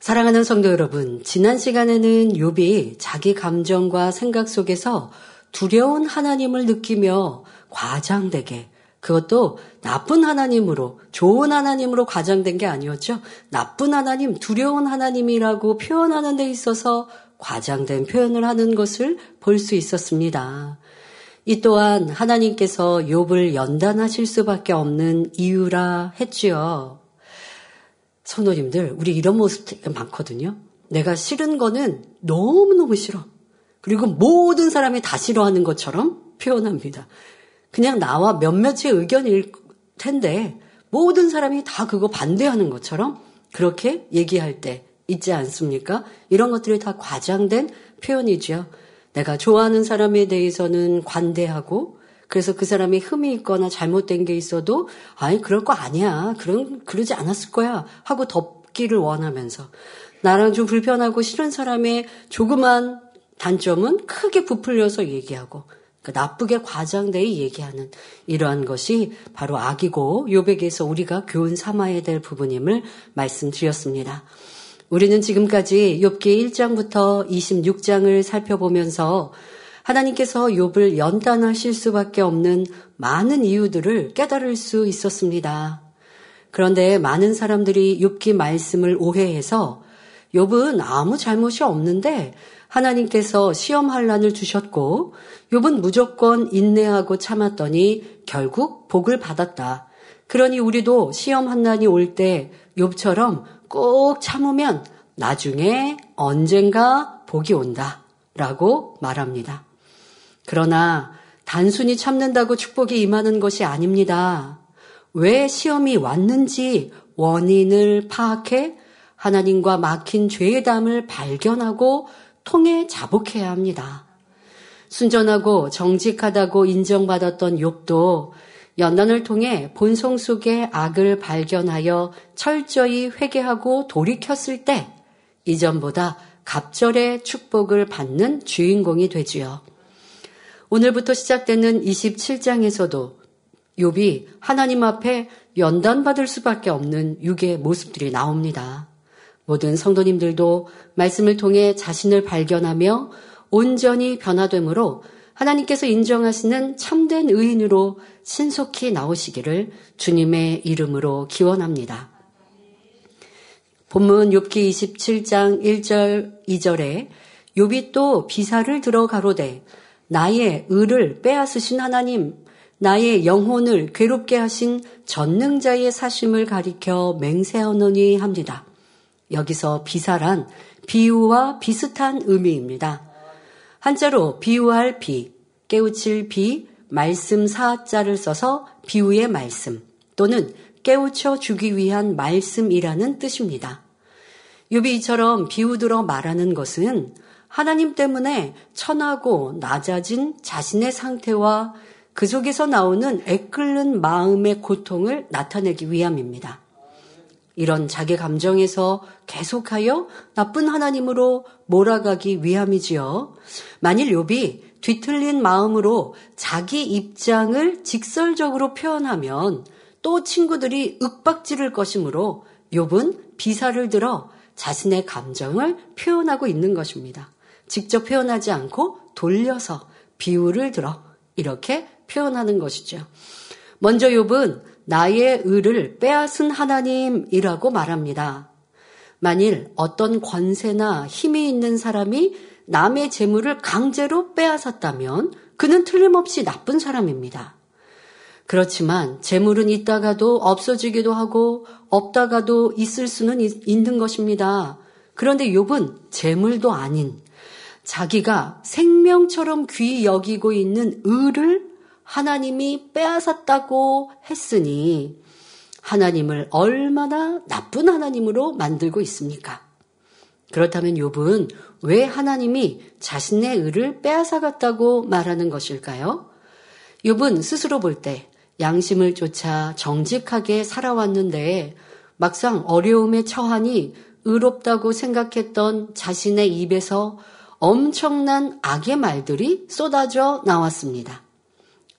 사랑하는 성도 여러분, 지난 시간에는 욥이 자기 감정과 생각 속에서 두려운 하나님을 느끼며 과장되게 그것도 나쁜 하나님으로 좋은 하나님으로 과장된 게 아니었죠. 나쁜 하나님, 두려운 하나님이라고 표현하는 데 있어서 과장된 표현을 하는 것을 볼 수 있었습니다. 이 또한 하나님께서 욥을 연단하실 수밖에 없는 이유라 했지요. 성도님들, 우리 이런 모습 많거든요. 내가 싫은 거는 너무너무 싫어. 그리고 모든 사람이 다 싫어하는 것처럼 표현합니다. 그냥 나와 몇몇의 의견일 텐데 모든 사람이 다 그거 반대하는 것처럼 그렇게 얘기할 때 있지 않습니까? 이런 것들이 다 과장된 표현이죠. 내가 좋아하는 사람에 대해서는 관대하고 그래서 그 사람이 흠이 있거나 잘못된 게 있어도 아니 그럴 거 아니야. 그런 그러지 않았을 거야 하고 덮기를 원하면서 나랑 좀 불편하고 싫은 사람의 조그만 단점은 크게 부풀려서 얘기하고 그러니까 나쁘게 과장되어 얘기하는 이러한 것이 바로 악이고 요백에서 우리가 교훈 삼아야 될 부분임을 말씀드렸습니다. 우리는 지금까지 욥기 1장부터 26장을 살펴보면서 하나님께서 욥을 연단하실 수밖에 없는 많은 이유들을 깨달을 수 있었습니다. 그런데 많은 사람들이 욥기 말씀을 오해해서 욥은 아무 잘못이 없는데 하나님께서 시험 환란을 주셨고 욥은 무조건 인내하고 참았더니 결국 복을 받았다. 그러니 우리도 시험 환란이 올 때 욥처럼 꼭 참으면 나중에 언젠가 복이 온다. 라고 말합니다. 그러나 단순히 참는다고 축복이 임하는 것이 아닙니다. 왜 시험이 왔는지 원인을 파악해 하나님과 막힌 죄의 담을 발견하고 통해 자복해야 합니다. 순전하고 정직하다고 인정받았던 욥도 연단을 통해 본성 속의 악을 발견하여 철저히 회개하고 돌이켰을 때 이전보다 갑절의 축복을 받는 주인공이 되지요. 오늘부터 시작되는 27장에서도 욥이 하나님 앞에 연단받을 수밖에 없는 육의 모습들이 나옵니다. 모든 성도님들도 말씀을 통해 자신을 발견하며 온전히 변화되므로 하나님께서 인정하시는 참된 의인으로 신속히 나오시기를 주님의 이름으로 기원합니다. 본문 욥기 27장 1절 2절에 욥이 또 비사를 들어 가로되 나의 의를 빼앗으신 하나님, 나의 영혼을 괴롭게 하신 전능자의 사심을 가리켜 맹세하노니 합니다. 여기서 비사란 비유와 비슷한 의미입니다. 한자로 비유할 비, 깨우칠 비, 말씀 사자를 써서 비유의 말씀 또는 깨우쳐 주기 위한 말씀이라는 뜻입니다. 유비처럼 비유들어 말하는 것은 하나님 때문에 천하고 낮아진 자신의 상태와 그 속에서 나오는 애끓는 마음의 고통을 나타내기 위함입니다. 이런 자기 감정에서 계속하여 나쁜 하나님으로 몰아가기 위함이지요. 만일 욥이 뒤틀린 마음으로 자기 입장을 직설적으로 표현하면 또 친구들이 윽박지를 것이므로 욥은 비사를 들어 자신의 감정을 표현하고 있는 것입니다. 직접 표현하지 않고 돌려서 비유를 들어 이렇게 표현하는 것이죠. 먼저 욥은 나의 의를 빼앗은 하나님이라고 말합니다. 만일 어떤 권세나 힘이 있는 사람이 남의 재물을 강제로 빼앗았다면 그는 틀림없이 나쁜 사람입니다. 그렇지만 재물은 있다가도 없어지기도 하고 없다가도 있을 수는 있는 것입니다. 그런데 욥은 재물도 아닌 자기가 생명처럼 귀 여기고 있는 의를 하나님이 빼앗았다고 했으니 하나님을 얼마나 나쁜 하나님으로 만들고 있습니까? 그렇다면 욥은 왜 하나님이 자신의 의를 빼앗아갔다고 말하는 것일까요? 욥은 스스로 볼 때 양심을 쫓아 정직하게 살아왔는데 막상 어려움에 처하니 의롭다고 생각했던 자신의 입에서 엄청난 악의 말들이 쏟아져 나왔습니다.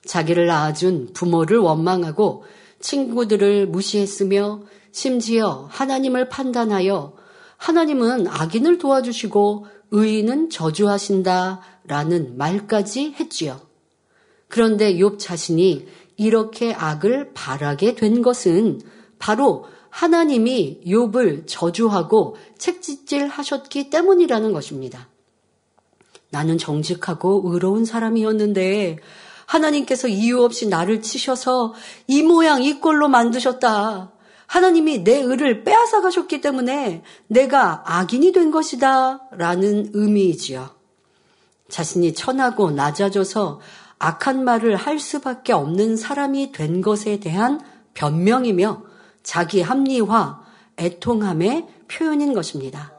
자기를 낳아준 부모를 원망하고 친구들을 무시했으며 심지어 하나님을 판단하여 하나님은 악인을 도와주시고 의인은 저주하신다 라는 말까지 했지요. 그런데 욥 자신이 이렇게 악을 바라게 된 것은 바로 하나님이 욥을 저주하고 책짓질 하셨기 때문이라는 것입니다. 나는 정직하고 의로운 사람이었는데 하나님께서 이유 없이 나를 치셔서 이 모양 이 꼴로 만드셨다. 하나님이 내 의를 빼앗아 가셨기 때문에 내가 악인이 된 것이다. 라는 의미이지요. 자신이 천하고 낮아져서 악한 말을 할 수밖에 없는 사람이 된 것에 대한 변명이며 자기 합리화, 애통함의 표현인 것입니다.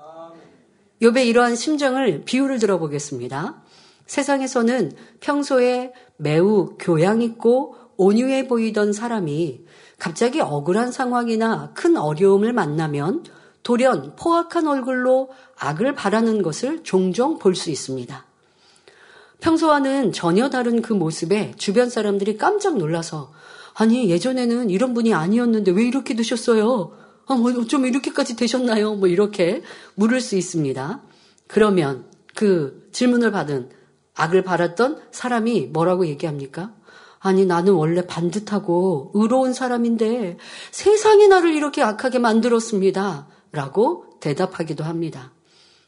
욥의 이러한 심정을 비유를 들어보겠습니다. 세상에서는 평소에 매우 교양 있고 온유해 보이던 사람이 갑자기 억울한 상황이나 큰 어려움을 만나면 돌연 포악한 얼굴로 악을 바라는 것을 종종 볼 수 있습니다. 평소와는 전혀 다른 그 모습에 주변 사람들이 깜짝 놀라서 아니 예전에는 이런 분이 아니었는데 왜 이렇게 되셨어요? 아, 뭐 어쩜 이렇게까지 되셨나요? 뭐 이렇게 물을 수 있습니다. 그러면 그 질문을 받은 악을 바랐던 사람이 뭐라고 얘기합니까? 아니, 나는 원래 반듯하고 의로운 사람인데 세상이 나를 이렇게 악하게 만들었습니다. 라고 대답하기도 합니다.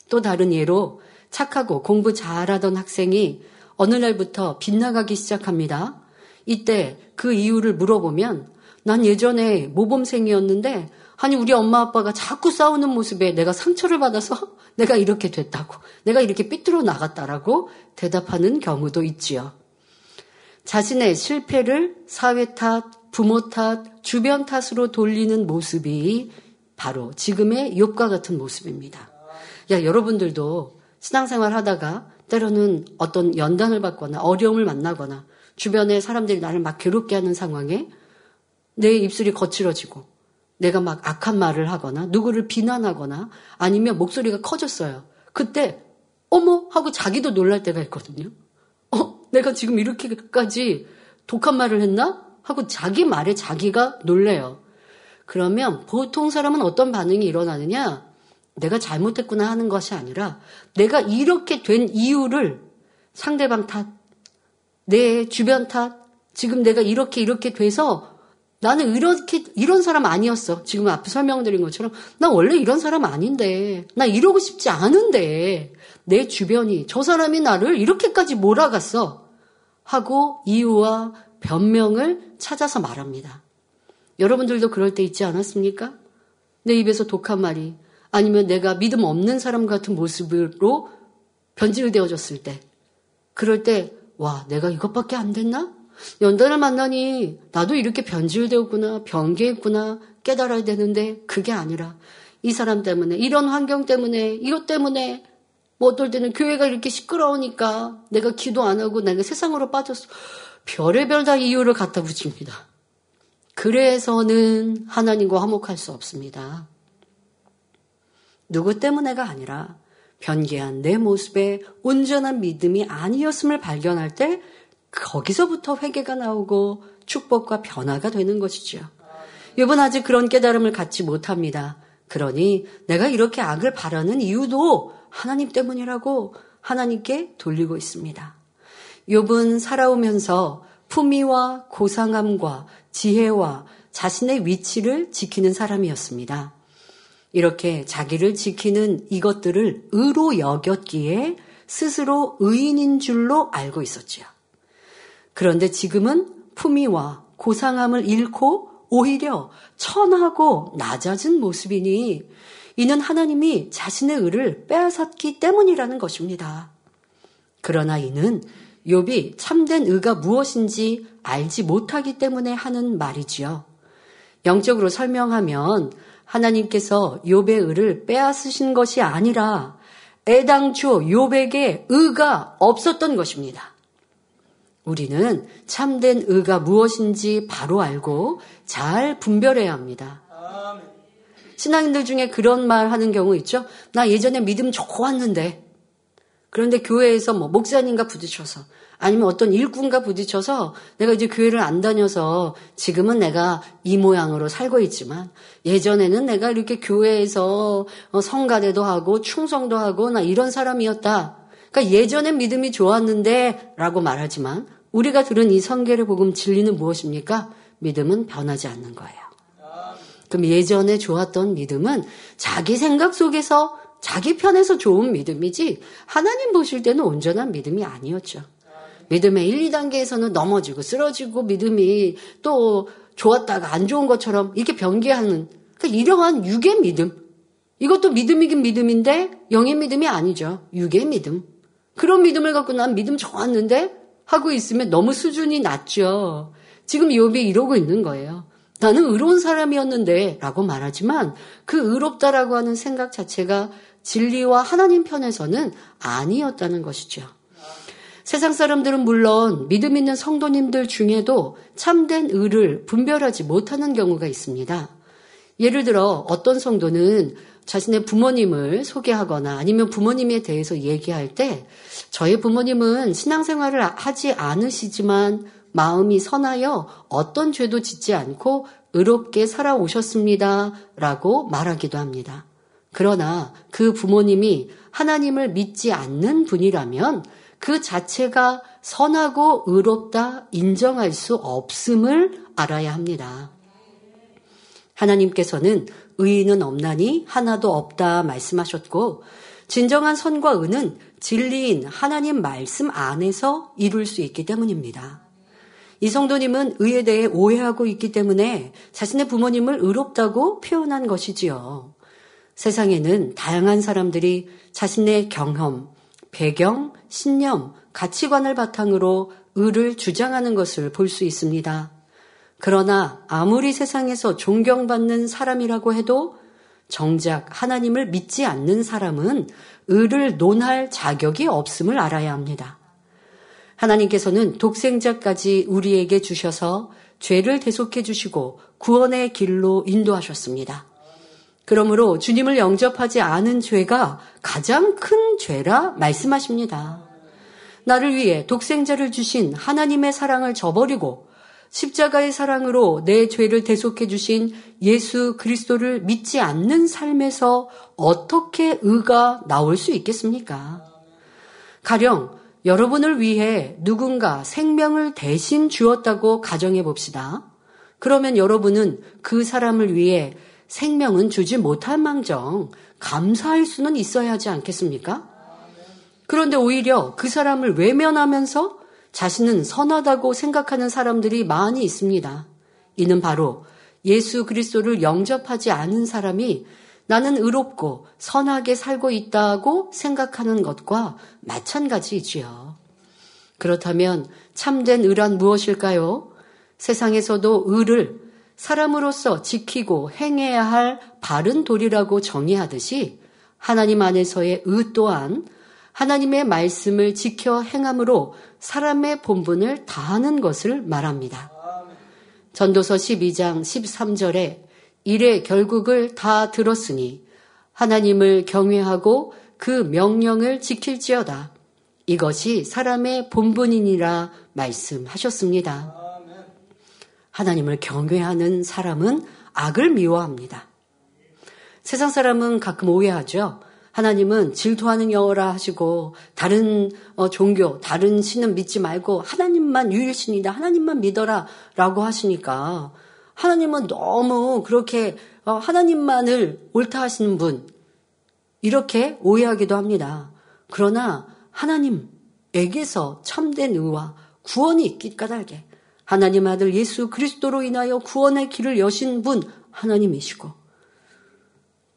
또 다른 예로 착하고 공부 잘하던 학생이 어느 날부터 빗나가기 시작합니다. 이때 그 이유를 물어보면 난 예전에 모범생이었는데 아니 우리 엄마 아빠가 자꾸 싸우는 모습에 내가 상처를 받아서 내가 이렇게 됐다고 내가 이렇게 삐뚤어 나갔다라고 대답하는 경우도 있지요. 자신의 실패를 사회 탓, 부모 탓, 주변 탓으로 돌리는 모습이 바로 지금의 욥과 같은 모습입니다. 야 여러분들도 신앙생활 하다가 때로는 어떤 연단을 받거나 어려움을 만나거나 주변의 사람들이 나를 막 괴롭게 하는 상황에 내 입술이 거칠어지고 내가 막 악한 말을 하거나 누구를 비난하거나 아니면 목소리가 커졌어요. 그때 어머 하고 자기도 놀랄 때가 있거든요. 어, 내가 지금 이렇게까지 독한 말을 했나? 하고 자기 말에 자기가 놀래요. 그러면 보통 사람은 어떤 반응이 일어나느냐? 내가 잘못했구나 하는 것이 아니라 내가 이렇게 된 이유를 상대방 탓, 내 주변 탓, 지금 내가 이렇게 이렇게 돼서 나는 이렇게 이런 사람 아니었어. 지금 앞에 설명드린 것처럼 나 원래 이런 사람 아닌데 나 이러고 싶지 않은데 내 주변이 저 사람이 나를 이렇게까지 몰아갔어 하고 이유와 변명을 찾아서 말합니다. 여러분들도 그럴 때 있지 않았습니까? 내 입에서 독한 말이 아니면 내가 믿음 없는 사람 같은 모습으로 변질되어졌을 때 그럴 때 와 내가 이것밖에 안 됐나? 연단을 만나니 나도 이렇게 변질되었구나, 변개했구나 깨달아야 되는데 그게 아니라 이 사람 때문에, 이런 환경 때문에, 이것 때문에 뭐 어떨 때는 교회가 이렇게 시끄러우니까 내가 기도 안 하고 내가 세상으로 빠졌어. 별의별 다 이유를 갖다 붙입니다. 그래서는 하나님과 화목할 수 없습니다. 누구 때문에가 아니라 변개한 내 모습에 온전한 믿음이 아니었음을 발견할 때 거기서부터 회개가 나오고 축복과 변화가 되는 것이죠. 이번 아직 그런 깨달음을 갖지 못합니다. 그러니 내가 이렇게 악을 바라는 이유도 하나님 때문이라고 하나님께 돌리고 있습니다. 욥은 살아오면서 품위와 고상함과 지혜와 자신의 위치를 지키는 사람이었습니다. 이렇게 자기를 지키는 이것들을 의로 여겼기에 스스로 의인인 줄로 알고 있었지요. 그런데 지금은 품위와 고상함을 잃고 오히려 천하고 낮아진 모습이니 이는 하나님이 자신의 의를 빼앗았기 때문이라는 것입니다. 그러나 이는 욥이 참된 의가 무엇인지 알지 못하기 때문에 하는 말이지요. 영적으로 설명하면 하나님께서 욥의 의를 빼앗으신 것이 아니라 애당초 욥에게 의가 없었던 것입니다. 우리는 참된 의가 무엇인지 바로 알고 잘 분별해야 합니다. 신앙인들 중에 그런 말 하는 경우 있죠. 나 예전에 믿음 좋았는데 그런데 교회에서 뭐 목사님과 부딪혀서 아니면 어떤 일꾼과 부딪혀서 내가 이제 교회를 안 다녀서 지금은 내가 이 모양으로 살고 있지만 예전에는 내가 이렇게 교회에서 어, 성가대도 하고 충성도 하고 나 이런 사람이었다. 그러니까 예전엔 믿음이 좋았는데 라고 말하지만 우리가 들은 이 성계를 복음 진리는 무엇입니까? 믿음은 변하지 않는 거예요. 그럼 예전에 좋았던 믿음은 자기 생각 속에서 자기 편에서 좋은 믿음이지 하나님 보실 때는 온전한 믿음이 아니었죠. 믿음의 1, 2단계에서는 넘어지고 쓰러지고 믿음이 또 좋았다가 안 좋은 것처럼 이렇게 변개하는 그러니까 이러한 육의 믿음. 이것도 믿음이긴 믿음인데 영의 믿음이 아니죠. 육의 믿음. 그런 믿음을 갖고 난 믿음 좋았는데 하고 있으면 너무 수준이 낮죠. 지금 욥이 이러고 있는 거예요. 나는 의로운 사람이었는데 라고 말하지만 그 의롭다라고 하는 생각 자체가 진리와 하나님 편에서는 아니었다는 것이죠. 세상 사람들은 물론 믿음 있는 성도님들 중에도 참된 의를 분별하지 못하는 경우가 있습니다. 예를 들어 어떤 성도는 자신의 부모님을 소개하거나 아니면 부모님에 대해서 얘기할 때 저희 부모님은 신앙생활을 하지 않으시지만 마음이 선하여 어떤 죄도 짓지 않고 의롭게 살아오셨습니다. 라고 말하기도 합니다. 그러나 그 부모님이 하나님을 믿지 않는 분이라면 그 자체가 선하고 의롭다 인정할 수 없음을 알아야 합니다. 하나님께서는 의인은 없나니 하나도 없다 말씀하셨고 진정한 선과 의는 진리인 하나님 말씀 안에서 이룰 수 있기 때문입니다. 이 성도님은 의에 대해 오해하고 있기 때문에 자신의 부모님을 의롭다고 표현한 것이지요. 세상에는 다양한 사람들이 자신의 경험, 배경, 신념, 가치관을 바탕으로 의를 주장하는 것을 볼 수 있습니다. 그러나 아무리 세상에서 존경받는 사람이라고 해도 정작 하나님을 믿지 않는 사람은 의를 논할 자격이 없음을 알아야 합니다. 하나님께서는 독생자까지 우리에게 주셔서 죄를 대속해 주시고 구원의 길로 인도하셨습니다. 그러므로 주님을 영접하지 않은 죄가 가장 큰 죄라 말씀하십니다. 나를 위해 독생자를 주신 하나님의 사랑을 저버리고 십자가의 사랑으로 내 죄를 대속해 주신 예수 그리스도를 믿지 않는 삶에서 어떻게 의가 나올 수 있겠습니까? 가령 여러분을 위해 누군가 생명을 대신 주었다고 가정해 봅시다. 그러면 여러분은 그 사람을 위해 생명은 주지 못할 망정 감사할 수는 있어야 하지 않겠습니까? 그런데 오히려 그 사람을 외면하면서 자신은 선하다고 생각하는 사람들이 많이 있습니다. 이는 바로 예수 그리스도를 영접하지 않은 사람이 나는 의롭고 선하게 살고 있다고 생각하는 것과 마찬가지이지요. 그렇다면 참된 의란 무엇일까요? 세상에서도 의를 사람으로서 지키고 행해야 할 바른 도리라고 정의하듯이 하나님 안에서의 의 또한 하나님의 말씀을 지켜 행함으로 사람의 본분을 다하는 것을 말합니다. 전도서 12장 13절에 일의 결국을 다 들었으니 하나님을 경외하고 그 명령을 지킬지어다. 이것이 사람의 본분이니라 말씀하셨습니다. 하나님을 경외하는 사람은 악을 미워합니다. 세상 사람은 가끔 오해하죠. 하나님은 질투하는 영어라 하시고 다른 어, 종교, 다른 신은 믿지 말고 하나님만 유일신이다. 하나님만 믿어라 라고 하시니까 하나님은 너무 그렇게 어, 하나님만을 옳다 하시는 분 이렇게 오해하기도 합니다. 그러나 하나님에게서 참된 의와 구원이 있기 까닭에 하나님 아들 예수 그리스도로 인하여 구원의 길을 여신 분 하나님이시고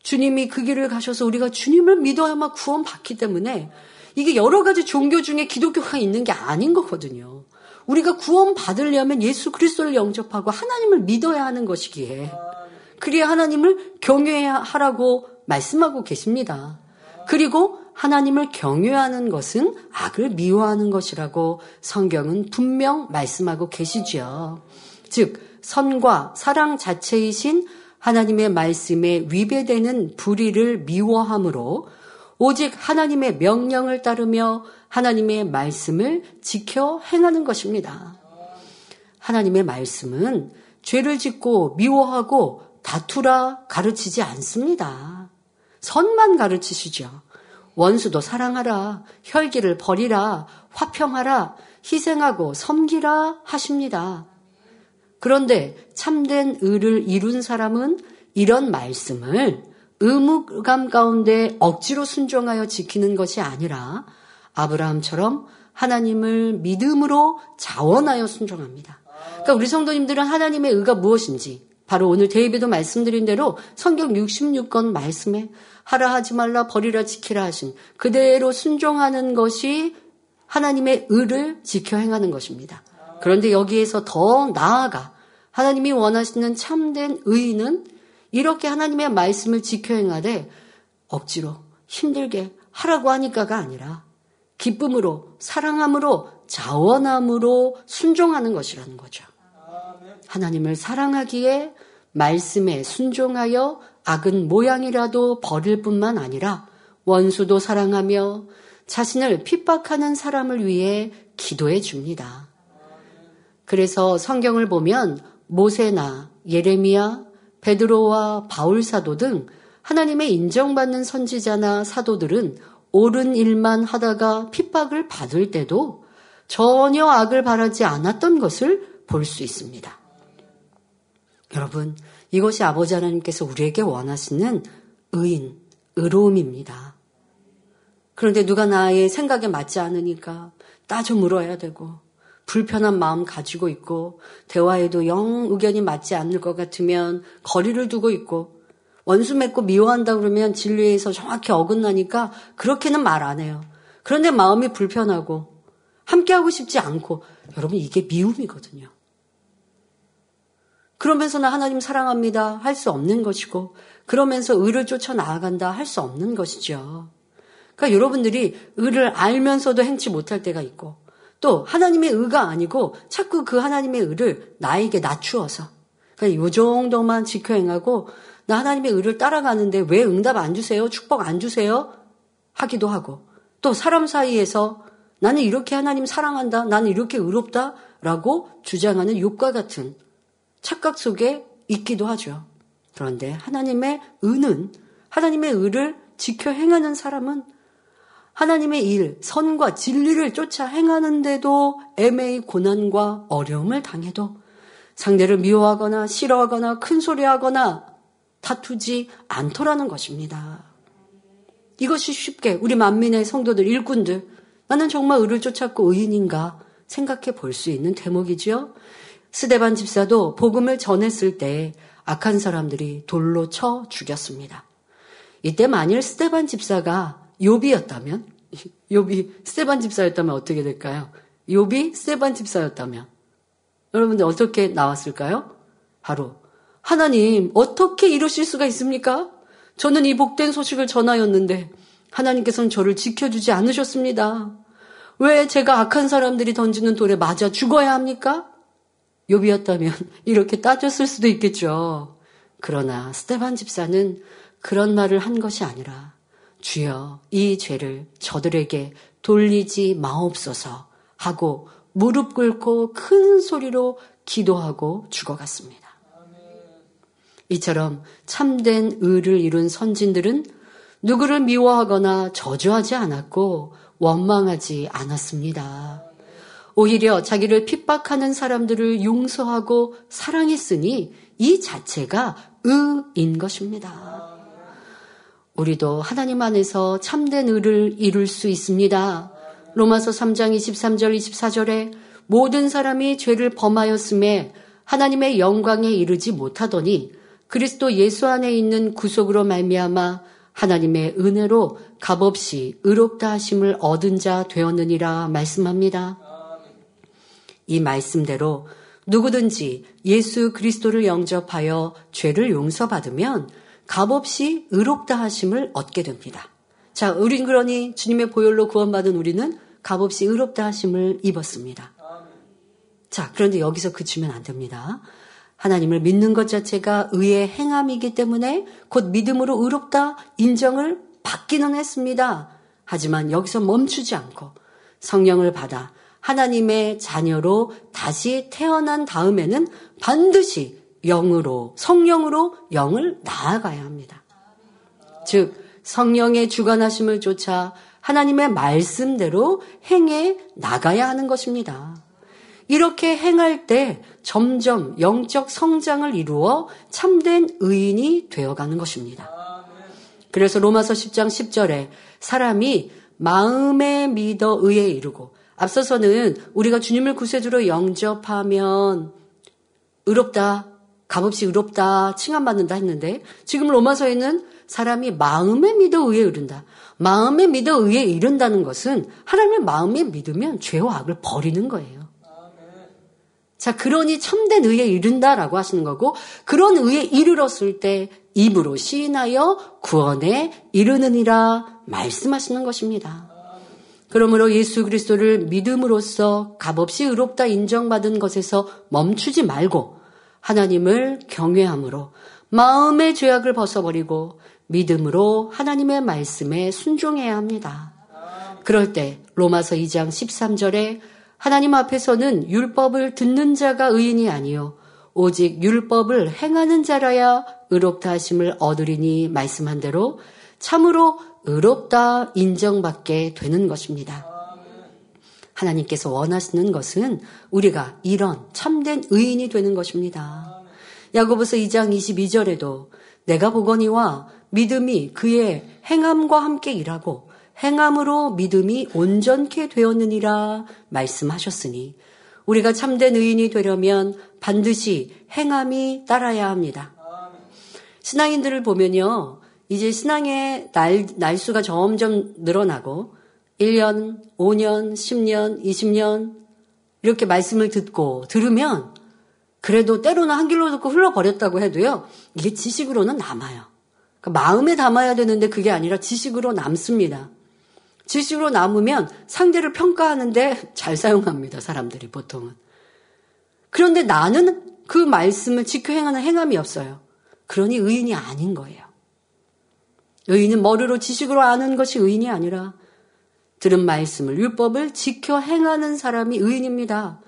주님이 그 길을 가셔서 우리가 주님을 믿어야만 구원받기 때문에 이게 여러 가지 종교 중에 기독교가 있는 게 아닌 거거든요. 우리가 구원받으려면 예수 그리스도를 영접하고 하나님을 믿어야 하는 것이기에 그래야 하나님을 경외해야 하라고 말씀하고 계십니다. 그리고 하나님을 경외하는 것은 악을 미워하는 것이라고 성경은 분명 말씀하고 계시지요. 즉, 선과 사랑 자체이신 하나님의 말씀에 위배되는 불의를 미워함으로 오직 하나님의 명령을 따르며 하나님의 말씀을 지켜 행하는 것입니다. 하나님의 말씀은 죄를 짓고 미워하고 다투라 가르치지 않습니다. 선만 가르치시죠. 원수도 사랑하라, 혈기를 버리라, 화평하라, 희생하고 섬기라 하십니다. 그런데 참된 의를 이룬 사람은 이런 말씀을 의무감 가운데 억지로 순종하여 지키는 것이 아니라 아브라함처럼 하나님을 믿음으로 자원하여 순종합니다. 그러니까 우리 성도님들은 하나님의 의가 무엇인지 바로 오늘 데이비도 말씀드린 대로 성경 66권 말씀에 하라 하지 말라 버리라 지키라 하신 그대로 순종하는 것이 하나님의 의를 지켜 행하는 것입니다. 그런데 여기에서 더 나아가 하나님이 원하시는 참된 의는 이렇게 하나님의 말씀을 지켜 행하되 억지로 힘들게 하라고 하니까가 아니라 기쁨으로 사랑함으로 자원함으로 순종하는 것이라는 거죠. 하나님을 사랑하기에 말씀에 순종하여 악은 모양이라도 버릴 뿐만 아니라 원수도 사랑하며 자신을 핍박하는 사람을 위해 기도해 줍니다. 그래서 성경을 보면 모세나 예레미야, 베드로와 바울 사도 등 하나님의 인정받는 선지자나 사도들은 옳은 일만 하다가 핍박을 받을 때도 전혀 악을 바라지 않았던 것을 볼 수 있습니다. 여러분, 이것이 아버지 하나님께서 우리에게 원하시는 의인, 의로움입니다. 그런데 누가 나의 생각에 맞지 않으니까 따져 물어야 되고, 불편한 마음 가지고 있고, 대화에도 영 의견이 맞지 않을 것 같으면 거리를 두고 있고, 원수 맺고 미워한다 그러면 진리에서 정확히 어긋나니까 그렇게는 말 안 해요. 그런데 마음이 불편하고, 함께하고 싶지 않고, 여러분 이게 미움이거든요. 그러면서는 하나님 사랑합니다. 할 수 없는 것이고, 그러면서 의를 쫓아 나아간다. 할 수 없는 것이죠. 그러니까 여러분들이 의를 알면서도 행치 못할 때가 있고, 또 하나님의 의가 아니고 자꾸 그 하나님의 의를 나에게 낮추어서, 그러니까 요 정도만 지켜 행하고, 나 하나님의 의를 따라가는데 왜 응답 안 주세요? 축복 안 주세요? 하기도 하고, 또 사람 사이에서 나는 이렇게 하나님 사랑한다. 나는 이렇게 의롭다. 라고 주장하는 욕과 같은 착각 속에 있기도 하죠. 그런데 하나님의 의는 하나님의 의를 지켜 행하는 사람은 하나님의 일, 선과 진리를 쫓아 행하는데도 애매히 고난과 어려움을 당해도 상대를 미워하거나 싫어하거나 큰 소리하거나 다투지 않더라는 것입니다. 이것이 쉽게 우리 만민의 성도들, 일꾼들, 나는 정말 의를 쫓았고 의인인가 생각해 볼 수 있는 대목이지요. 스데반 집사도 복음을 전했을 때 악한 사람들이 돌로 쳐 죽였습니다. 이때 만일 스데반 집사가 요비였다면 요비 스데반 집사였다면 어떻게 될까요? 요비 스데반 집사였다면 여러분들 어떻게 나왔을까요? 바로 하나님 어떻게 이러실 수가 있습니까? 저는 이 복된 소식을 전하였는데 하나님께서는 저를 지켜주지 않으셨습니다. 왜 제가 악한 사람들이 던지는 돌에 맞아 죽어야 합니까? 요비였다면 이렇게 따졌을 수도 있겠죠. 그러나 스테반 집사는 그런 말을 한 것이 아니라 주여 이 죄를 저들에게 돌리지 마옵소서 하고 무릎 꿇고 큰 소리로 기도하고 죽어갔습니다. 이처럼 참된 의를 이룬 선진들은 누구를 미워하거나 저주하지 않았고 원망하지 않았습니다. 오히려 자기를 핍박하는 사람들을 용서하고 사랑했으니 이 자체가 의인 것입니다. 우리도 하나님 안에서 참된 의를 이룰 수 있습니다. 로마서 3장 23절 24절에 모든 사람이 죄를 범하였음에 하나님의 영광에 이르지 못하더니 그리스도 예수 안에 있는 구속으로 말미암아 하나님의 은혜로 값없이 의롭다 하심을 얻은 자 되었느니라 말씀합니다. 이 말씀대로 누구든지 예수 그리스도를 영접하여 죄를 용서받으면 값없이 의롭다 하심을 얻게 됩니다. 자, 우린 그러니 주님의 보혈로 구원받은 우리는 값없이 의롭다 하심을 입었습니다. 자, 그런데 여기서 그치면 안 됩니다. 하나님을 믿는 것 자체가 의의 행함이기 때문에 곧 믿음으로 의롭다 인정을 받기는 했습니다. 하지만 여기서 멈추지 않고 성령을 받아 하나님의 자녀로 다시 태어난 다음에는 반드시 영으로, 성령으로 영을 나아가야 합니다. 즉, 성령의 주관하심을 쫓아 하나님의 말씀대로 행해 나가야 하는 것입니다. 이렇게 행할 때 점점 영적 성장을 이루어 참된 의인이 되어가는 것입니다. 그래서 로마서 10장 10절에 사람이 마음에 믿어 의에 이르고 앞서서는 우리가 주님을 구세주로 영접하면 의롭다, 값없이 의롭다, 칭함받는다 했는데 지금 로마서에는 사람이 마음에 믿어 의에 이른다. 마음에 믿어 의에 이른다는 것은 하나님의 마음에 믿으면 죄와 악을 버리는 거예요. 자, 그러니 참된 의에 이른다라고 하시는 거고, 그런 의에 이르렀을 때 입으로 시인하여 구원에 이르느니라 말씀하시는 것입니다. 그러므로 예수 그리스도를 믿음으로써 값없이 의롭다 인정받은 것에서 멈추지 말고 하나님을 경외함으로 마음의 죄악을 벗어버리고 믿음으로 하나님의 말씀에 순종해야 합니다. 그럴 때 로마서 2장 13절에 하나님 앞에서는 율법을 듣는 자가 의인이 아니요 오직 율법을 행하는 자라야 의롭다 하심을 얻으리니 말씀한 대로 참으로 의롭다 인정받게 되는 것입니다. 하나님께서 원하시는 것은 우리가 이런 참된 의인이 되는 것입니다. 야고보서 2장 22절에도 내가 보거니와 믿음이 그의 행함과 함께 일하고 행함으로 믿음이 온전케 되었느니라 말씀하셨으니 우리가 참된 의인이 되려면 반드시 행함이 따라야 합니다. 신앙인들을 보면요. 이제 신앙의 날, 날수가 점점 늘어나고 1년, 5년, 10년, 20년 이렇게 말씀을 듣고 들으면 그래도 때로는 한 길로 듣고 흘러버렸다고 해도요. 이게 지식으로는 남아요. 그러니까 마음에 담아야 되는데 그게 아니라 지식으로 남습니다. 지식으로 남으면 상대를 평가하는데 잘 사용합니다. 사람들이 보통은. 그런데 나는 그 말씀을 지켜 행하는 행함이 없어요. 그러니 의인이 아닌 거예요. 의인은 머리로 지식으로 아는 것이 의인이 아니라 들은 말씀을 율법을 지켜 행하는 사람이 의인입니다.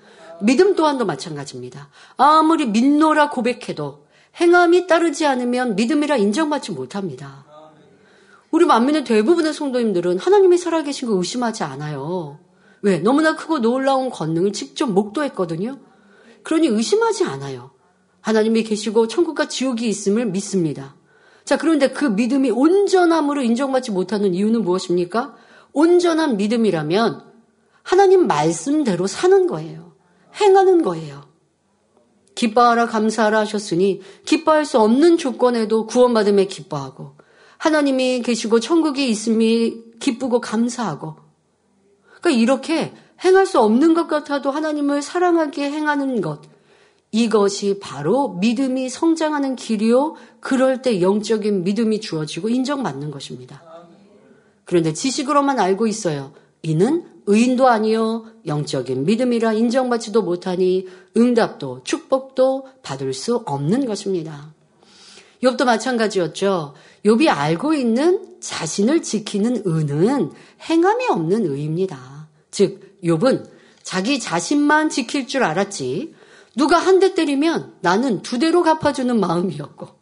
믿음 또한도 마찬가지입니다. 아무리 믿노라 고백해도 행함이 따르지 않으면 믿음이라 인정받지 못합니다. 우리 만민의 대부분의 성도님들은 하나님이 살아계신 거 의심하지 않아요. 왜? 너무나 크고 놀라운 권능을 직접 목도했거든요. 그러니 의심하지 않아요. 하나님이 계시고 천국과 지옥이 있음을 믿습니다. 자, 그런데 그 믿음이 온전함으로 인정받지 못하는 이유는 무엇입니까? 온전한 믿음이라면 하나님 말씀대로 사는 거예요. 행하는 거예요. 기뻐하라 감사하라 하셨으니 기뻐할 수 없는 조건에도 구원받음에 기뻐하고 하나님이 계시고 천국이 있음이 기쁘고 감사하고 그러니까 이렇게 행할 수 없는 것 같아도 하나님을 사랑하게 행하는 것 이것이 바로 믿음이 성장하는 길이요. 그럴 때 영적인 믿음이 주어지고 인정받는 것입니다. 그런데 지식으로만 알고 있어요. 이는 의인도 아니요 영적인 믿음이라 인정받지도 못하니 응답도 축복도 받을 수 없는 것입니다. 욥도 마찬가지였죠. 욥이 알고 있는 자신을 지키는 의는 행함이 없는 의입니다. 즉 욥은 자기 자신만 지킬 줄 알았지 누가 한 대 때리면 나는 두 대로 갚아주는 마음이었고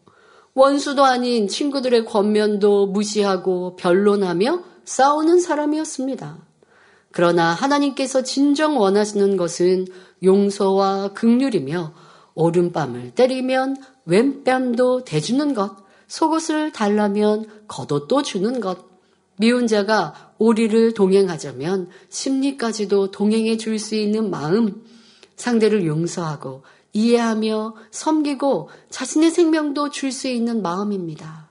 원수도 아닌 친구들의 권면도 무시하고 변론하며 싸우는 사람이었습니다. 그러나 하나님께서 진정 원하시는 것은 용서와 극률이며 오른뺨을 때리면 왼뺨도 대주는 것, 속옷을 달라면 겉옷도 주는 것, 미운 자가 오리를 동행하자면 심리까지도 동행해 줄 수 있는 마음, 상대를 용서하고 이해하며 섬기고 자신의 생명도 줄 수 있는 마음입니다.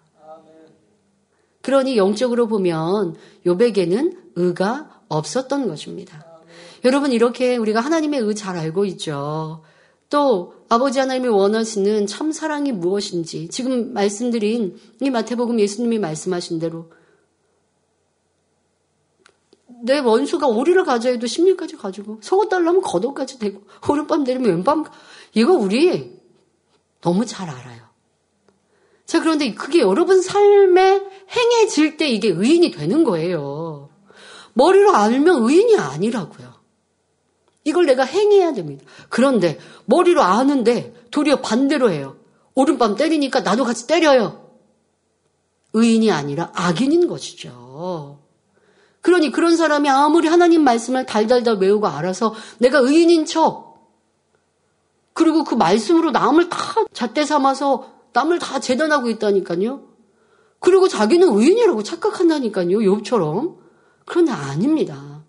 그러니 영적으로 보면 요백에는 의가 없었던 것입니다. 여러분 이렇게 우리가 하나님의 의 잘 알고 있죠. 또 아버지 하나님이 원하시는 참 사랑이 무엇인지 지금 말씀드린 이 마태복음 예수님이 말씀하신 대로 내 원수가 오리를 가져야도 16까지 가지고 속옷 달라면 겉옷까지 되고 오른밤 내리면 왼밤 이거 우리 너무 잘 알아요. 자 그런데 그게 여러분 삶의 행해질 때 이게 의인이 되는 거예요. 머리로 알면 의인이 아니라고요. 이걸 내가 행해야 됩니다. 그런데 머리로 아는데 도리어 반대로 해요. 오른밤 때리니까 나도 같이 때려요. 의인이 아니라 악인인 것이죠. 그러니 그런 사람이 아무리 하나님 말씀을 달달달 외우고 알아서 내가 의인인 척 그리고 그 말씀으로 남을 다 잣대 삼아서 남을 다 재단하고 있다니까요. 그리고 자기는 의인이라고 착각한다니까요. 욥처럼. 그런데 아닙니다.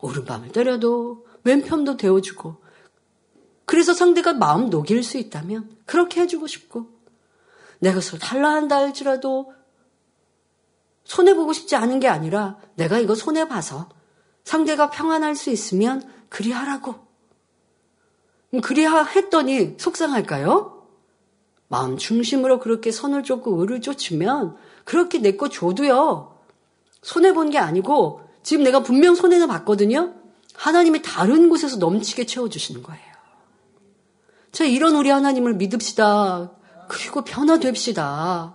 오른밤을 때려도 왼편도 데워주고 그래서 상대가 마음 녹일 수 있다면 그렇게 해주고 싶고 내가 그것을 달라한다 할지라도 손해보고 싶지 않은 게 아니라 내가 이거 손해봐서 상대가 평안할 수 있으면 그리하라고. 그리하 했더니 속상할까요? 마음 중심으로 그렇게 선을 쫓고 의를 쫓으면 그렇게 내 거 줘도요. 손해본 게 아니고 지금 내가 분명 손해는 봤거든요. 하나님이 다른 곳에서 넘치게 채워주시는 거예요. 자, 이런 우리 하나님을 믿읍시다. 그리고 변화됩시다.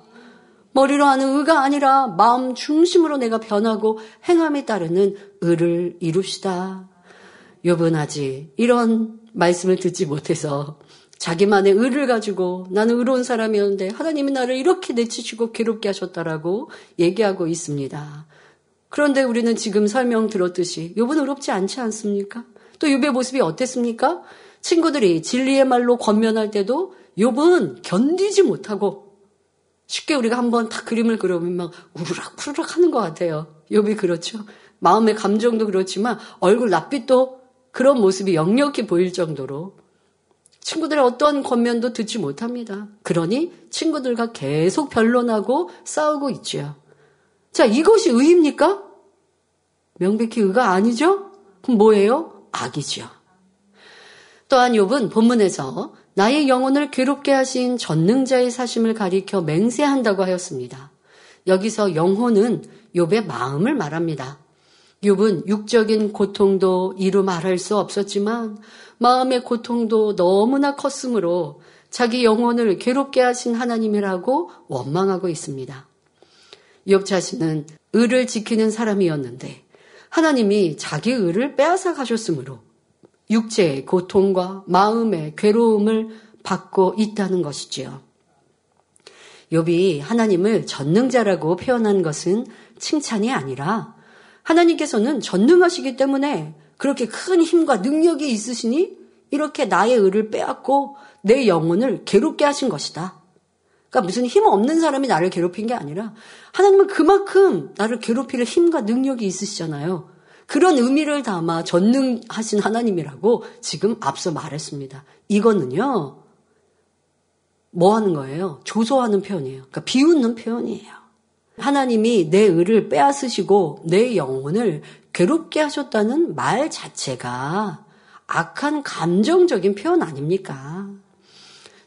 머리로 하는 의가 아니라 마음 중심으로 내가 변하고 행함에 따르는 의를 이룹시다. 요번하지 이런 말씀을 듣지 못해서 자기만의 의를 가지고 나는 의로운 사람이었는데 하나님이 나를 이렇게 내치시고 괴롭게 하셨다라고 얘기하고 있습니다. 그런데 우리는 지금 설명 들었듯이 요번 의롭지 않지 않습니까? 또 욥의 모습이 어땠습니까? 친구들이 진리의 말로 권면할 때도 욥은 견디지 못하고 쉽게 우리가 한번 딱 그림을 그려보면 막 우르락 푸르락 하는 것 같아요. 욥이 그렇죠. 마음의 감정도 그렇지만 얼굴 낯빛도 그런 모습이 역력히 보일 정도로 친구들의 어떤 권면도 듣지 못합니다. 그러니 친구들과 계속 변론하고 싸우고 있죠. 자, 이것이 의입니까? 명백히 의가 아니죠? 그럼 뭐예요? 악이죠. 또한 욥은 본문에서 나의 영혼을 괴롭게 하신 전능자의 사심을 가리켜 맹세한다고 하였습니다. 여기서 영혼은 욥의 마음을 말합니다. 욥은 육적인 고통도 이루 말할 수 없었지만 마음의 고통도 너무나 컸으므로 자기 영혼을 괴롭게 하신 하나님이라고 원망하고 있습니다. 욥 자신은 의를 지키는 사람이었는데 하나님이 자기 의를 빼앗아 가셨으므로 육체의 고통과 마음의 괴로움을 받고 있다는 것이지요. 욥이 하나님을 전능자라고 표현한 것은 칭찬이 아니라 하나님께서는 전능하시기 때문에 그렇게 큰 힘과 능력이 있으시니 이렇게 나의 의를 빼앗고 내 영혼을 괴롭게 하신 것이다. 그러니까 무슨 힘 없는 사람이 나를 괴롭힌 게 아니라 하나님은 그만큼 나를 괴롭힐 힘과 능력이 있으시잖아요. 그런 의미를 담아 전능하신 하나님이라고 지금 앞서 말했습니다. 이거는요, 뭐 하는 거예요? 조소하는 표현이에요. 그러니까 비웃는 표현이에요. 하나님이 내 의를 빼앗으시고 내 영혼을 괴롭게 하셨다는 말 자체가 악한 감정적인 표현 아닙니까?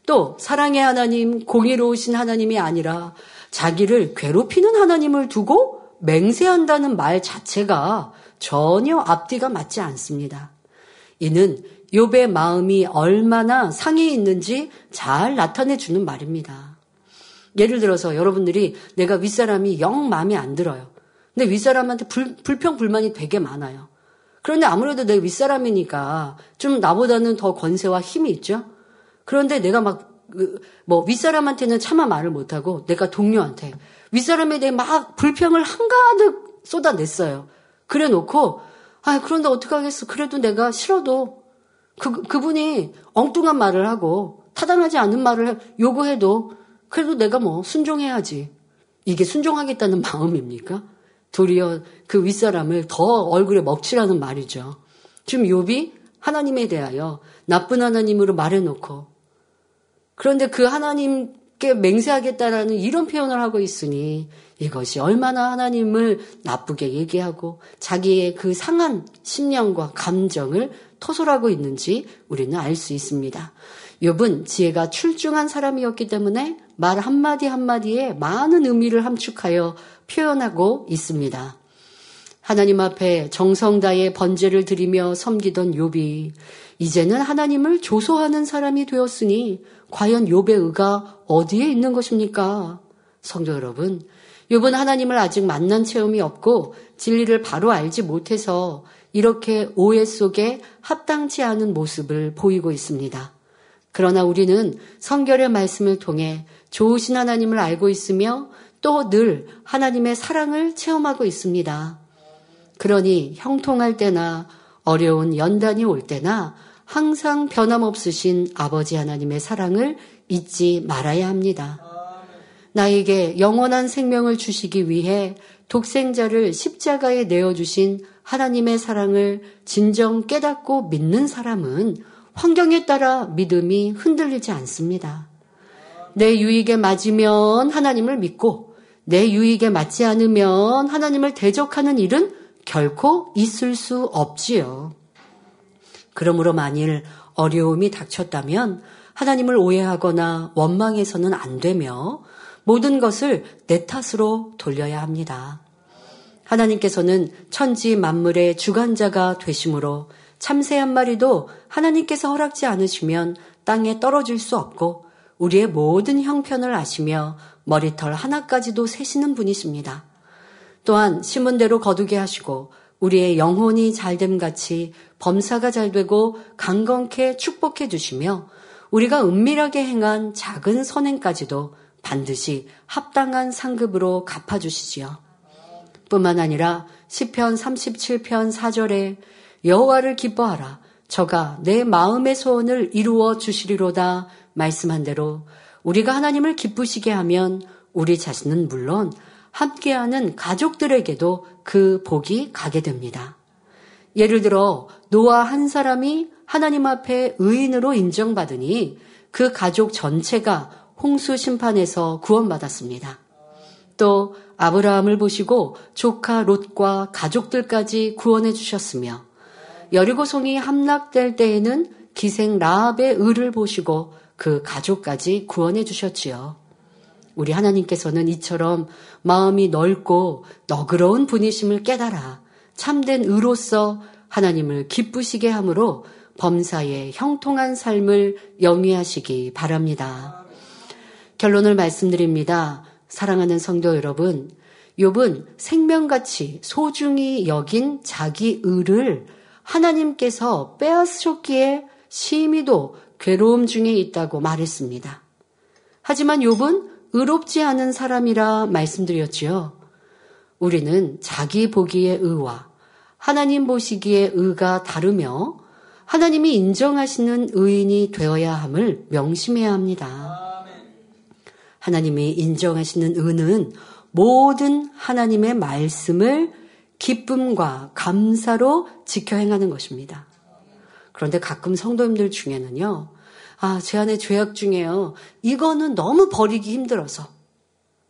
또 사랑의 하나님, 공의로우신 하나님이 아니라 자기를 괴롭히는 하나님을 두고 맹세한다는 말 자체가 전혀 앞뒤가 맞지 않습니다. 이는 욥의 마음이 얼마나 상해 있는지 잘 나타내 주는 말입니다. 예를 들어서 여러분들이 내가 윗사람이 영 마음에 안 들어요. 근데 윗사람한테 불, 불평 불만이 되게 많아요. 그런데 아무래도 내 윗사람이니까 좀 나보다는 더 권세와 힘이 있죠. 그런데 내가 막 그, 뭐 윗사람한테는 차마 말을 못하고 내가 동료한테 윗사람에 대해 막 불평을 한가득 쏟아냈어요. 그래 놓고, 아, 그런데 어떡하겠어. 그래도 내가 싫어도 그, 그분이 엉뚱한 말을 하고 타당하지 않은 말을 요구해도 그래도 내가 뭐 순종해야지. 이게 순종하겠다는 마음입니까? 도리어 그 윗사람을 더 얼굴에 먹칠하는 말이죠. 지금 욥이 하나님에 대하여 나쁜 하나님으로 말해놓고 그런데 그 하나님께 맹세하겠다라는 이런 표현을 하고 있으니 이것이 얼마나 하나님을 나쁘게 얘기하고 자기의 그 상한 심령과 감정을 토설하고 있는지 우리는 알 수 있습니다. 욥은 지혜가 출중한 사람이었기 때문에 말 한마디 한마디에 많은 의미를 함축하여 표현하고 있습니다. 하나님 앞에 정성 다의 번제를 드리며 섬기던 욥이 이제는 하나님을 조소하는 사람이 되었으니 과연 욥의 의가 어디에 있는 것입니까? 성도 여러분, 욥은 하나님을 아직 만난 체험이 없고 진리를 바로 알지 못해서 이렇게 오해 속에 합당치 않은 모습을 보이고 있습니다. 그러나 우리는 성결의 말씀을 통해 좋으신 하나님을 알고 있으며 또 늘 하나님의 사랑을 체험하고 있습니다. 그러니 형통할 때나 어려운 연단이 올 때나 항상 변함없으신 아버지 하나님의 사랑을 잊지 말아야 합니다. 나에게 영원한 생명을 주시기 위해 독생자를 십자가에 내어주신 하나님의 사랑을 진정 깨닫고 믿는 사람은 환경에 따라 믿음이 흔들리지 않습니다. 내 유익에 맞으면 하나님을 믿고 내 유익에 맞지 않으면 하나님을 대적하는 일은 결코 있을 수 없지요. 그러므로 만일 어려움이 닥쳤다면 하나님을 오해하거나 원망해서는 안 되며 모든 것을 내 탓으로 돌려야 합니다. 하나님께서는 천지 만물의 주관자가 되심으로 참새 한 마리도 하나님께서 허락지 않으시면 땅에 떨어질 수 없고 우리의 모든 형편을 아시며 머리털 하나까지도 세시는 분이십니다. 또한 심은 대로 거두게 하시고 우리의 영혼이 잘됨 같이 범사가 잘 되고 강건케 축복해 주시며 우리가 은밀하게 행한 작은 선행까지도 반드시 합당한 상급으로 갚아 주시지요. 뿐만 아니라 시편 37편 4절에 여호와를 기뻐하라 저가 내 마음의 소원을 이루어 주시리로다 말씀한 대로 우리가 하나님을 기쁘시게 하면 우리 자신은 물론 함께하는 가족들에게도 그 복이 가게 됩니다. 예를 들어 노아 한 사람이 하나님 앞에 의인으로 인정받으니 그 가족 전체가 홍수 심판에서 구원받았습니다. 또 아브라함을 보시고 조카 롯과 가족들까지 구원해 주셨으며 여리고송이 함락될 때에는 기생 라합의 의를 보시고 그 가족까지 구원해 주셨지요. 우리 하나님께서는 이처럼 마음이 넓고 너그러운 분이심을 깨달아 참된 의로서 하나님을 기쁘시게 함으로 범사에 형통한 삶을 영위하시기 바랍니다. 결론을 말씀드립니다. 사랑하는 성도 여러분, 욥은 생명같이 소중히 여긴 자기 의를 하나님께서 빼앗으셨기에 심히도 괴로움 중에 있다고 말했습니다. 하지만 욥은 의롭지 않은 사람이라 말씀드렸지요. 우리는 자기 보기의 의와 하나님 보시기에 의가 다르며 하나님이 인정하시는 의인이 되어야 함을 명심해야 합니다. 하나님이 인정하시는 의는 모든 하나님의 말씀을 기쁨과 감사로 지켜 행하는 것입니다. 그런데 가끔 성도님들 중에는요, 아, 제 안에 죄악 중에요. 이거는 너무 버리기 힘들어서.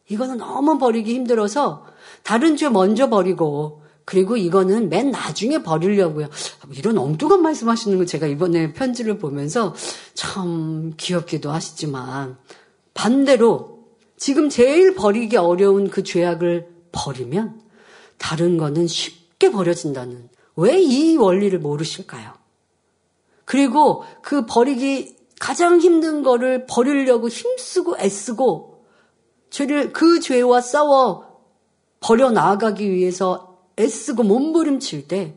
이거는 너무 버리기 힘들어서 다른 죄 먼저 버리고 그리고 이거는 맨 나중에 버리려고요. 이런 엉뚱한 말씀하시는 거 제가 이번에 편지를 보면서 참 귀엽기도 하시지만 반대로 지금 제일 버리기 어려운 그 죄악을 버리면 다른 거는 쉽게 버려진다는 왜 이 원리를 모르실까요? 그리고 그 버리기 가장 힘든 거를 버리려고 힘쓰고 애쓰고 죄를 그 죄와 싸워 버려 나아가기 위해서 애쓰고 몸부림칠 때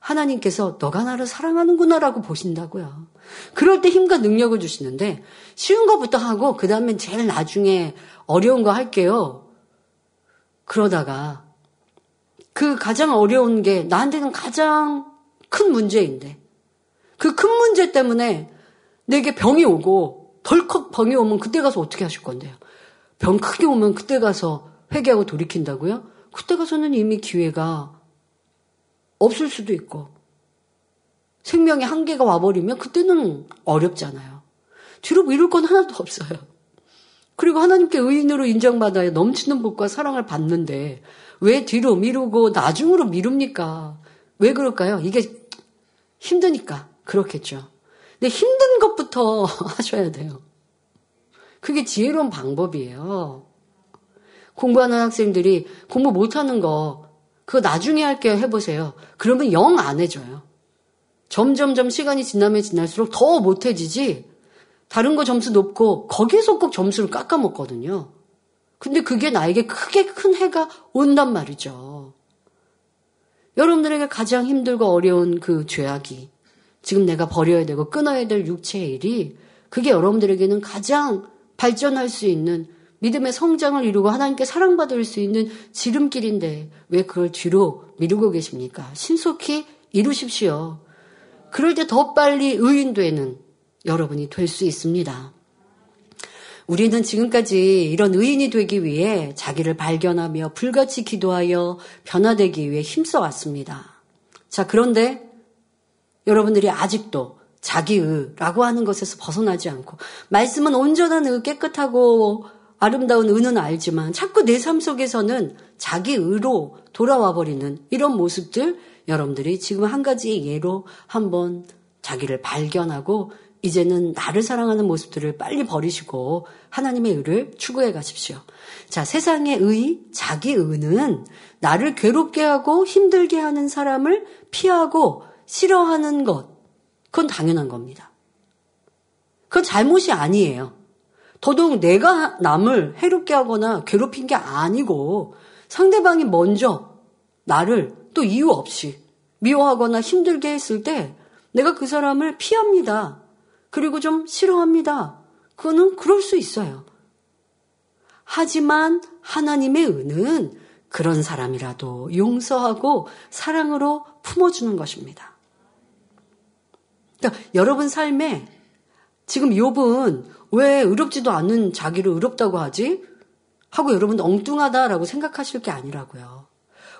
하나님께서 너가 나를 사랑하는구나라고 보신다고요. 그럴 때 힘과 능력을 주시는데 쉬운 것부터 하고 그 다음엔 제일 나중에 어려운 거 할게요. 그러다가 그 가장 어려운 게 나한테는 가장 큰 문제인데 그 큰 문제 때문에 내게 병이 오고 덜컥 병이 오면 그때 가서 어떻게 하실 건데요? 병 크게 오면 그때 가서 회개하고 돌이킨다고요? 그때 가서는 이미 기회가 없을 수도 있고 생명의 한계가 와버리면 그때는 어렵잖아요. 뒤로 미룰 건 하나도 없어요. 그리고 하나님께 의인으로 인정받아야 넘치는 복과 사랑을 받는데 왜 뒤로 미루고 나중으로 미룹니까? 왜 그럴까요? 이게 힘드니까 그렇겠죠. 근데 힘든 것부터 하셔야 돼요. 그게 지혜로운 방법이에요. 공부하는 학생들이 공부 못하는 거, 그거 나중에 할게요 해보세요. 그러면 영 안 해줘요. 점점점 시간이 지나면 지날수록 더 못해지지, 다른 거 점수 높고, 거기에서 꼭 점수를 깎아먹거든요. 근데 그게 나에게 크게 큰 해가 온단 말이죠. 여러분들에게 가장 힘들고 어려운 그 죄악이 지금 내가 버려야 되고 끊어야 될 육체의 일이 그게 여러분들에게는 가장 발전할 수 있는 믿음의 성장을 이루고 하나님께 사랑받을 수 있는 지름길인데 왜 그걸 뒤로 미루고 계십니까? 신속히 이루십시오. 그럴 때 더 빨리 의인되는 여러분이 될 수 있습니다. 우리는 지금까지 이런 의인이 되기 위해 자기를 발견하며 불같이 기도하여 변화되기 위해 힘써 왔습니다. 자, 그런데 여러분들이 아직도 자기의라고 하는 것에서 벗어나지 않고 말씀은 온전한 의 깨끗하고 아름다운 의는 알지만 자꾸 내 삶 속에서는 자기의로 돌아와 버리는 이런 모습들 여러분들이 지금 한 가지 예로 한번 자기를 발견하고 이제는 나를 사랑하는 모습들을 빨리 버리시고 하나님의 의를 추구해 가십시오. 자, 세상의 의, 자기 의는 나를 괴롭게 하고 힘들게 하는 사람을 피하고 싫어하는 것. 그건 당연한 겁니다. 그건 잘못이 아니에요. 더더욱 내가 남을 해롭게 하거나 괴롭힌 게 아니고 상대방이 먼저 나를 또 이유 없이 미워하거나 힘들게 했을 때 내가 그 사람을 피합니다. 그리고 좀 싫어합니다. 그거는 그럴 수 있어요. 하지만 하나님의 은은 그런 사람이라도 용서하고 사랑으로 품어주는 것입니다. 그러니까 여러분 삶에 지금 욥은 왜 의롭지도 않은 자기를 의롭다고 하지? 하고 여러분 엉뚱하다라고 생각하실 게 아니라고요.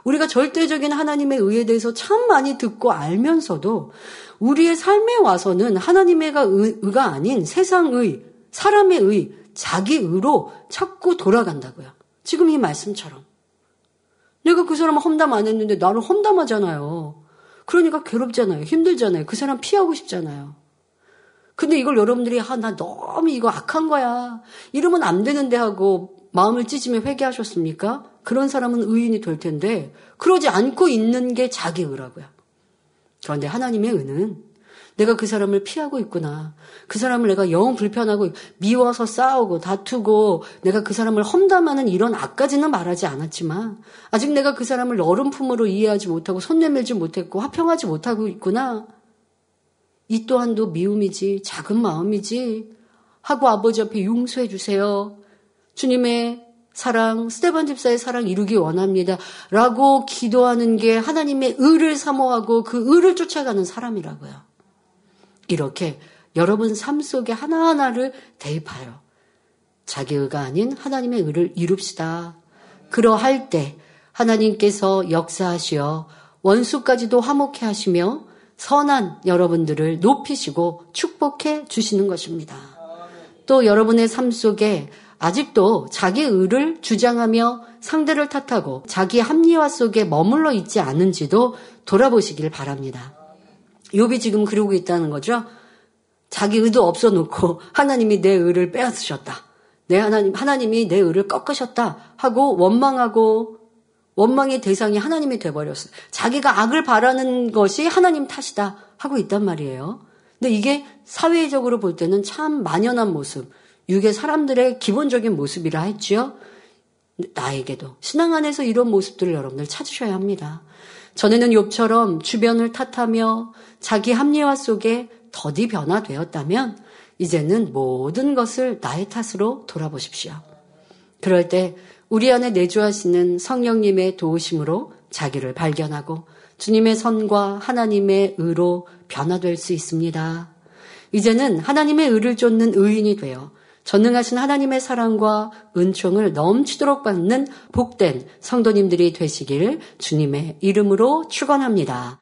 우리가 절대적인 하나님의 의에 대해서 참 많이 듣고 알면서도 우리의 삶에 와서는 하나님의 의가 아닌 세상의, 사람의 의, 자기 의로 자꾸 돌아간다고요. 지금 이 말씀처럼. 내가 그 사람 험담 안 했는데 나를 험담하잖아요. 그러니까 괴롭잖아요. 힘들잖아요. 그 사람 피하고 싶잖아요. 근데 이걸 여러분들이 아, 나 너무 이거 악한 거야. 이러면 안 되는데 하고 마음을 찢으며 회개하셨습니까? 그런 사람은 의인이 될 텐데 그러지 않고 있는 게 자기 의라고요. 그런데 하나님의 의는 내가 그 사람을 피하고 있구나. 그 사람을 내가 영 불편하고 미워서 싸우고 다투고 내가 그 사람을 험담하는 이런 악까지는 말하지 않았지만 아직 내가 그 사람을 어른 품으로 이해하지 못하고 손 내밀지 못했고 화평하지 못하고 있구나. 이 또한도 미움이지 작은 마음이지 하고 아버지 앞에 용서해 주세요. 주님의 사랑, 스테반 집사의 사랑 이루기 원합니다. 라고 기도하는 게 하나님의 의를 사모하고 그 의를 쫓아가는 사람이라고요. 이렇게 여러분 삶 속에 하나하나를 대입하여 자기 의가 아닌 하나님의 의를 이룹시다. 그러할 때 하나님께서 역사하시어 원수까지도 화목해 하시며 선한 여러분들을 높이시고 축복해 주시는 것입니다. 또 여러분의 삶 속에 아직도 자기 의를 주장하며 상대를 탓하고 자기 합리화 속에 머물러 있지 않은지도 돌아보시길 바랍니다. 욥이 지금 그러고 있다는 거죠. 자기 의도 없어 놓고 하나님이 내 의를 빼앗으셨다. 내 하나님 하나님이 내 의를 꺾으셨다 하고 원망하고 원망의 대상이 하나님이 돼 버렸어요. 자기가 악을 바라는 것이 하나님 탓이다 하고 있단 말이에요. 근데 이게 사회적으로 볼 때는 참 만연한 모습, 육의 사람들의 기본적인 모습이라 했지요. 나에게도 신앙 안에서 이런 모습들을 여러분들 찾으셔야 합니다. 전에는 욥처럼 주변을 탓하며 자기 합리화 속에 더디 변화되었다면 이제는 모든 것을 나의 탓으로 돌아보십시오. 그럴 때 우리 안에 내주하시는 성령님의 도우심으로 자기를 발견하고 주님의 선과 하나님의 의로 변화될 수 있습니다. 이제는 하나님의 의를 쫓는 의인이 되어 전능하신 하나님의 사랑과 은총을 넘치도록 받는 복된 성도님들이 되시길 주님의 이름으로 축원합니다.